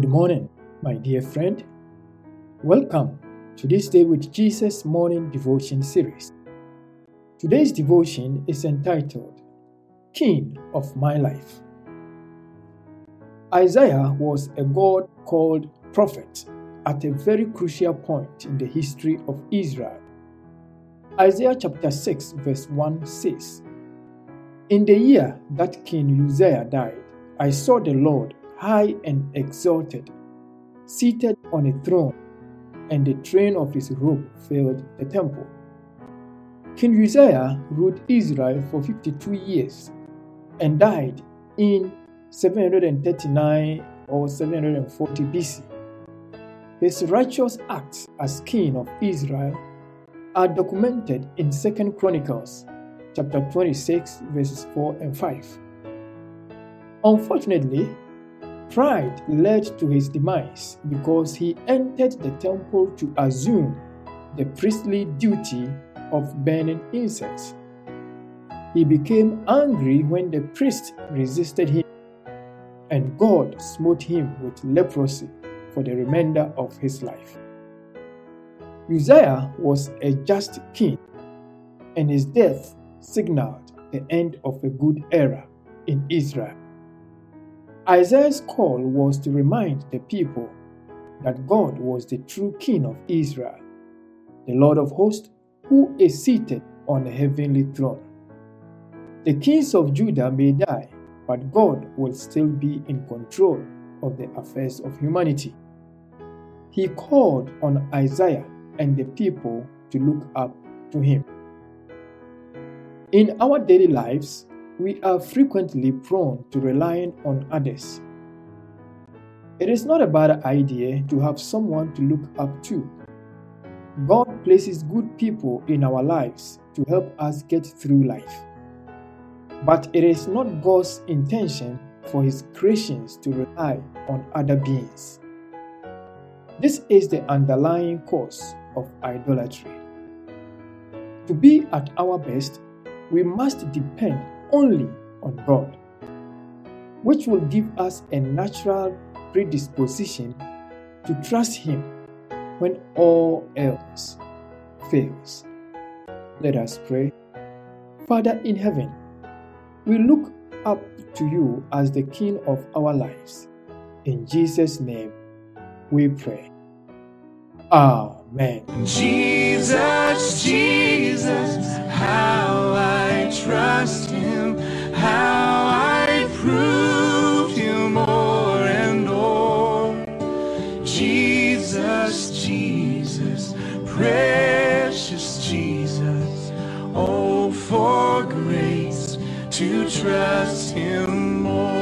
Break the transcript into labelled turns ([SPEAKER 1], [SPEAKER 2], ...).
[SPEAKER 1] Good morning, my dear friend. Welcome to this Day with Jesus morning devotion series. Today's devotion is entitled King of My Life. Isaiah was a God called prophet at a very crucial point in the history of Israel. Isaiah chapter 6, verse 1 says, In the year that King Uzziah died, I saw the Lord high and exalted, seated on a throne, and the train of his robe filled the temple. King Uzziah ruled Israel for 52 years and died in 739 or 740 BC. His righteous acts as king of Israel are documented in 2 Chronicles chapter 26 verses 4 and 5. Unfortunately, pride led to his demise because he entered the temple to assume the priestly duty of burning incense. He became angry when the priest resisted him, and God smote him with leprosy for the remainder of his life. Uzziah was a just king, and his death signaled the end of a good era in Israel. Isaiah's call was to remind the people that God was the true King of Israel, the Lord of hosts, who is seated on a heavenly throne. The kings of Judah may die, but God will still be in control of the affairs of humanity. He called on Isaiah and the people to look up to him. In our daily lives, we are frequently prone to relying on others. It is not a bad idea to have someone to look up to. God places good people in our lives to help us get through life. But it is not God's intention for His creations to rely on other beings. This is the underlying cause of idolatry. To be at our best, we must depend only on God, which will give us a natural predisposition to trust Him when all else fails. Let us pray. Father in heaven, we look up to you as the King of our lives. In Jesus' name we pray. Amen.
[SPEAKER 2] Jesus, Jesus, how trust him, how I prove you more and more. Jesus, Jesus, precious Jesus, oh, for grace to trust him.